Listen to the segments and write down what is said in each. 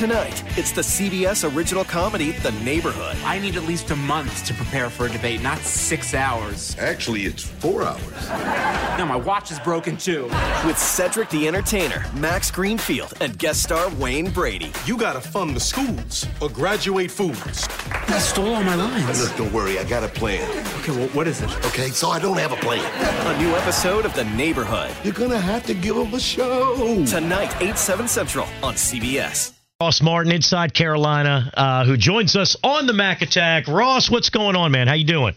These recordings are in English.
Tonight, it's the CBS original comedy, The Neighborhood. I need at least a month to prepare for a debate, not six hours. Actually, it's four hours. No, my watch is broken too. With Cedric the Entertainer, Max Greenfield, and guest star Wayne Brady. You gotta fund the schools or graduate fools. I stole all my lines. Look, don't worry, I got a plan. Okay, well, what is it? Okay, so I don't have a plan. A new episode of The Neighborhood. You're gonna have to give them a show. Tonight, 8, 7 central on CBS. Ross Martin, inside Carolina, uh, who joins us on the Mac Attack. Ross, what's going on, man? How you doing?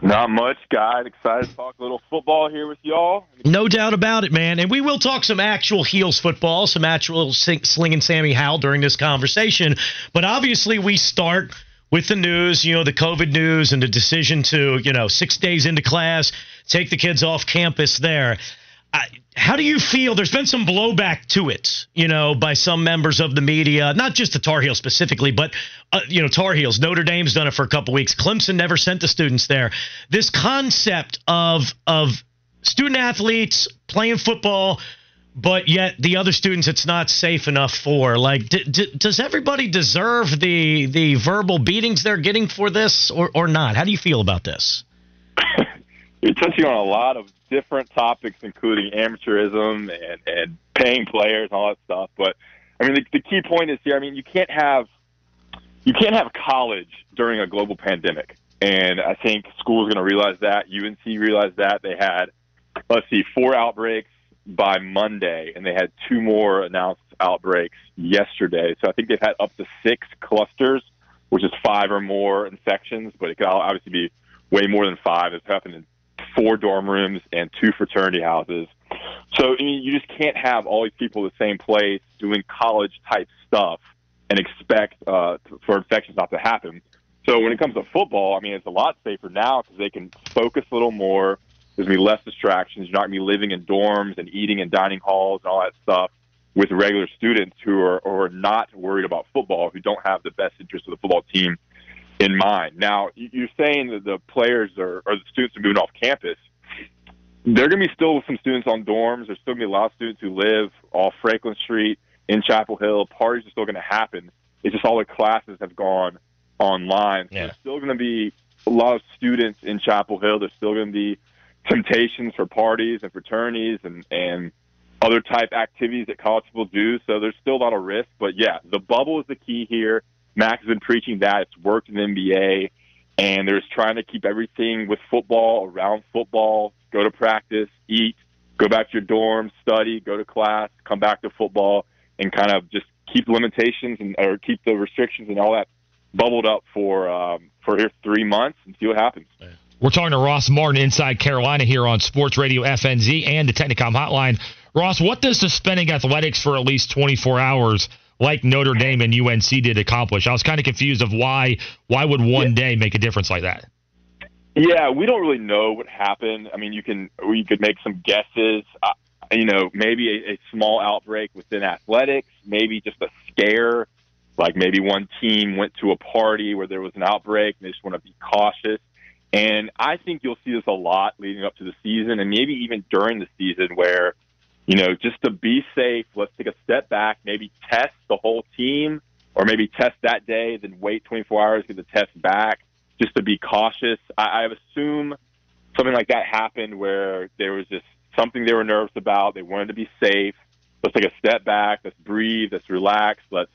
Not much, guys. Excited to talk a little football here with y'all. No doubt about it, man. And we will talk some actual heels football, some actual slinging Sammy Howell during this conversation. But obviously, we start with the news, you know, the COVID news and the decision to, you know, six days into class, take the kids off campus there. How do you feel? There's been some blowback to it, you know, by some members of the media, not just the Tar Heels specifically, but uh, you know, Tar Heels. Notre Dame's done it for a couple weeks. Clemson never sent the students there. This concept of of student athletes playing football, but yet the other students it's not safe enough for. Like, d- d- does everybody deserve the the verbal beatings they're getting for this, or or not? How do you feel about this? You're touching on a lot of different topics, including amateurism and, and paying players and all that stuff. But I mean, the, the key point is here. I mean, you can't have you can't have college during a global pandemic, and I think schools are going to realize that. UNC realized that they had let's see four outbreaks by Monday, and they had two more announced outbreaks yesterday. So I think they've had up to six clusters, which is five or more infections, but it could obviously be way more than five. It's happened in four dorm rooms and two fraternity houses. So I mean, you just can't have all these people in the same place doing college type stuff and expect uh, for infections not to happen. So when it comes to football, I mean, it's a lot safer now because they can focus a little more. There's gonna be less distractions. You're not gonna be living in dorms and eating in dining halls and all that stuff with regular students who are, are not worried about football, who don't have the best interest of the football team in mind. Now, you're saying that the players are, or the students are moving off campus. There are going to be still some students on dorms. There's still going to be a lot of students who live off Franklin Street in Chapel Hill. Parties are still going to happen. It's just all the classes have gone online. So Yeah. There's still going to be a lot of students in Chapel Hill. There's still going to be temptations for parties and fraternities and, and other type activities that college people do. So there's still a lot of risk. But yeah, the bubble is the key here. Max has been preaching that. It's worked in the NBA. And they're just trying to keep everything with football around football. Go to practice, eat, go back to your dorm, study, go to class, come back to football, and kind of just keep limitations and or keep the restrictions and all that bubbled up for um, for here three months and see what happens. We're talking to Ross Martin inside Carolina here on Sports Radio FNZ and the Technicom Hotline. Ross, what does suspending athletics for at least 24 hours, like Notre Dame and UNC did, accomplish? I was kind of confused of why why would one day make a difference like that? Yeah, we don't really know what happened. I mean, you can we could make some guesses. Uh, you know, maybe a, a small outbreak within athletics, maybe just a scare. Like maybe one team went to a party where there was an outbreak and they just want to be cautious. And I think you'll see this a lot leading up to the season and maybe even during the season where, you know, just to be safe, let's take a step back, maybe test the whole team or maybe test that day, then wait 24 hours, get the test back just to be cautious. I, I assume something like that happened where there was just something they were nervous about. They wanted to be safe. Let's take a step back. Let's breathe. Let's relax. Let's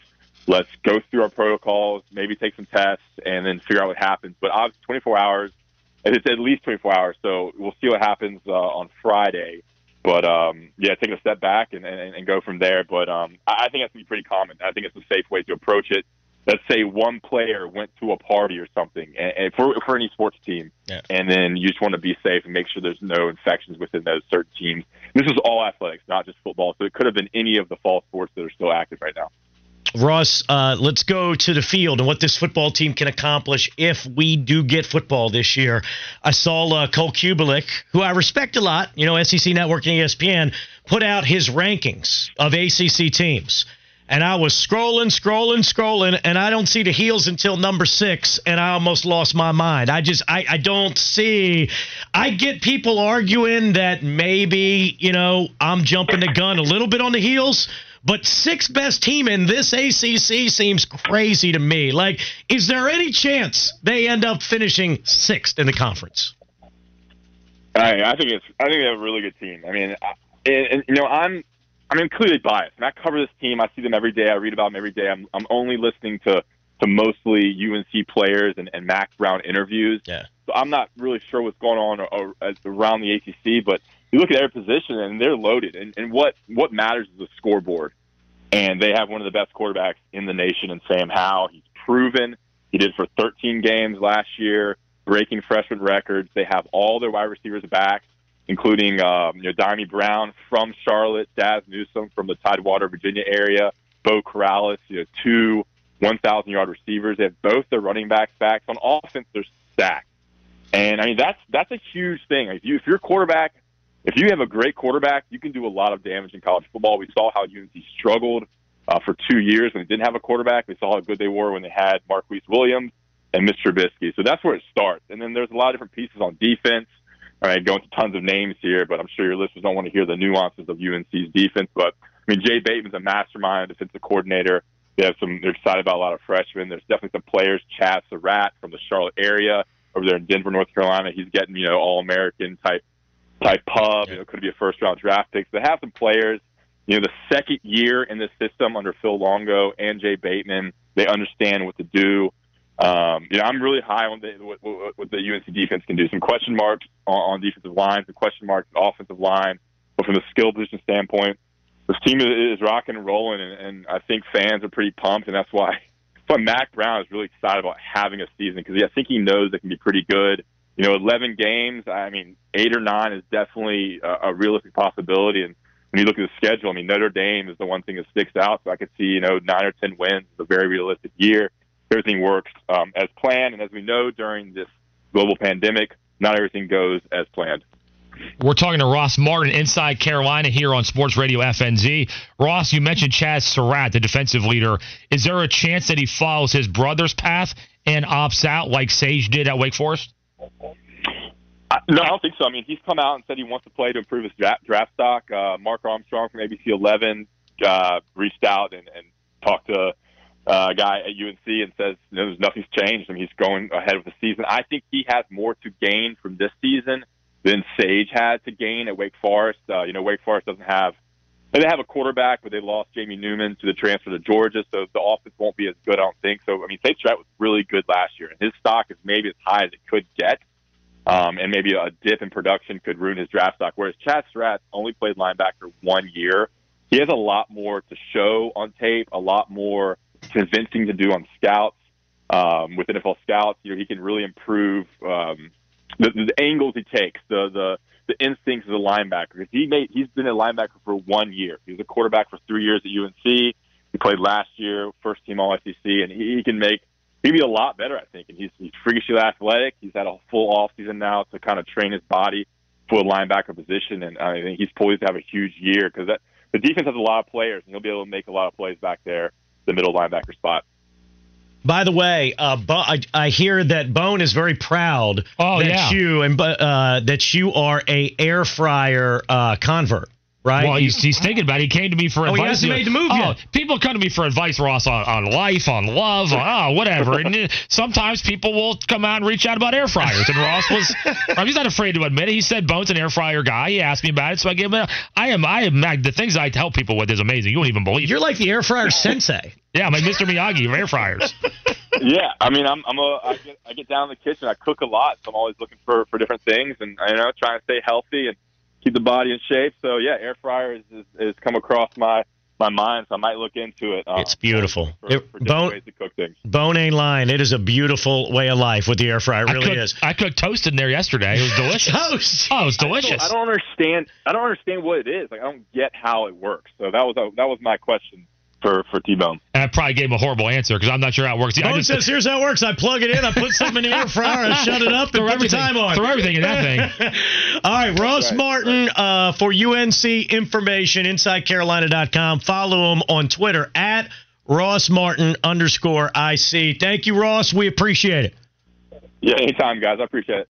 let's go through our protocols. Maybe take some tests and then figure out what happens. But obviously, 24 hours. It's at least 24 hours. So we'll see what happens uh, on Friday. But um, yeah, take a step back and, and, and go from there. But um, I think that's gonna be pretty common. I think it's a safe way to approach it. Let's say one player went to a party or something, and, and for for any sports team, Yeah. and then you just want to be safe and make sure there's no infections within those certain teams. This is all athletics, not just football. So it could have been any of the fall sports that are still active right now. Ross, uh, let's go to the field and what this football team can accomplish if we do get football this year. I saw uh, Cole Cubelic, who I respect a lot, you know, SEC Network and ESPN, put out his rankings of ACC teams. And I was scrolling, scrolling, scrolling, and I don't see the heels until number six, and I almost lost my mind. I just, I, I don't see. I get people arguing that maybe, you know, I'm jumping the gun a little bit on the heels, but sixth best team in this ACC seems crazy to me. Like, is there any chance they end up finishing sixth in the conference? I, I think it's. I think they have a really good team. I mean, and, and you know, I'm. I'm clearly biased. I, I cover this team. I see them every day. I read about them every day. I'm. I'm only listening to to mostly UNC players and, and Mack Brown interviews. Yeah. So I'm not really sure what's going on or, or, around the ACC, but you look at their position and they're loaded. And, and what what matters is the scoreboard. And they have one of the best quarterbacks in the nation in Sam Howell. He's proven. He did for 13 games last year, breaking freshman records. They have all their wide receivers back, including um, you know Dyami Brown from Charlotte, Dazz Newsome from the Tidewater, Virginia area, Beau Corrales, you know, two 1,000 yard receivers. They have both their running backs back. On offense, they're stacked. And I mean that's that's a huge thing. If you if your quarterback if you have a great quarterback, you can do a lot of damage in college football. We saw how UNC struggled uh, for two years when they didn't have a quarterback. We saw how good they were when they had Marquise Williams and Mitch Trubisky. So that's where it starts. And then there's a lot of different pieces on defense. All right, going to tons of names here, but I'm sure your listeners don't want to hear the nuances of UNC's defense. But I mean, Jay Bateman's a mastermind, defensive coordinator. They have some. They're excited about a lot of freshmen. There's definitely some players. Chazz Surratt from the Charlotte area over there in Denver, North Carolina. He's getting you know all American type type pub. You know, could be a first round draft pick. So they have some players. You know, the second year in this system under Phil Longo and Jay Bateman, they understand what to do. Um, you know, I'm really high on the, what, what, what the UNC defense can do. Some question marks on, on defensive line, some question marks on offensive line, but from the skill position standpoint, this team is, is rocking and rolling, and, and I think fans are pretty pumped, and that's why. But Mack Brown is really excited about having a season because I think he knows it can be pretty good you know, 11 games, I mean, eight or nine is definitely a, a realistic possibility. And when you look at the schedule, I mean, Notre Dame is the one thing that sticks out. So I could see, you know, nine or 10 wins is a very realistic year. Everything works um, as planned. And as we know during this global pandemic, not everything goes as planned. We're talking to Ross Martin inside Carolina here on Sports Radio FNZ. Ross, you mentioned Chazz Surratt, the defensive leader. Is there a chance that he follows his brother's path and opts out like Sage did at Wake Forest? No, I don't think so. I mean, he's come out and said he wants to play to improve his draft, draft stock. Uh, Mark Armstrong from ABC 11 uh, reached out and, and talked to uh, a guy at UNC and says you know, nothing's changed. I mean, he's going ahead with the season. I think he has more to gain from this season than Sage had to gain at Wake Forest. Uh, you know, Wake Forest doesn't have they have a quarterback, but they lost Jamie Newman to the transfer to Georgia, so the offense won't be as good, I don't think. So, I mean, Sage Surratt was really good last year, and his stock is maybe as high as it could get. Um, and maybe a dip in production could ruin his draft stock. Whereas Chazz Surratt only played linebacker one year. He has a lot more to show on tape, a lot more convincing to do on scouts. Um, with NFL scouts, you know, he can really improve um, the, the angles he takes, the the the instincts of the linebacker. He made he's been a linebacker for one year. He was a quarterback for three years at UNC. He played last year, first team All ACC, and he, he can make maybe a lot better, I think. And he's he's freakishly athletic. He's had a full off season now to kind of train his body for the linebacker position, and I think he's poised to have a huge year because that the defense has a lot of players, and he'll be able to make a lot of plays back there, the middle linebacker spot. By the way, uh, Bo- I, I, hear that Bone is very proud oh, that yeah. you and uh, that you are a air fryer uh, convert right? Well, he's, he's thinking about it. He came to me for oh, advice. He hasn't made the move oh, yet. People come to me for advice, Ross, on, on life, on love, on oh, whatever. and uh, sometimes people will come out and reach out about air fryers. And Ross was, he's not afraid to admit it. He said Bone's an air fryer guy. He asked me about it, so I gave him. A, I am, I am. The things I help people with is amazing. You won't even believe. You're it. like the air fryer sensei. yeah, I'm like Mr. Miyagi of air fryers. yeah, I mean, I'm, I'm a, I get, I get down in the kitchen. I cook a lot, so I'm always looking for for different things, and you know, trying to stay healthy and keep the body in shape. So yeah, air fryer is, is, is come across my my mind, so I might look into it. Um, it's beautiful. For, for, for bone, ways to cook things. Bone ain't lying. It is a beautiful way of life with the air fryer. It really I cooked, is. I cooked toast in there yesterday. It was delicious. toast. Oh, it was delicious. I don't, I don't understand. I don't understand what it is. Like I don't get how it works. So that was a, that was my question for for T Bone. And I probably gave him a horrible answer because I'm not sure how it works. I Bone just says, "Here's how it works. I plug it in. I put something in the air fryer. I shut it up, and Throw put the time on. throw everything in that thing. All right, Ross right, Martin uh, for UNC information, InsideCarolina.com. Follow him on Twitter at Ross Martin underscore IC. Thank you, Ross. We appreciate it. Yeah, anytime, guys. I appreciate it.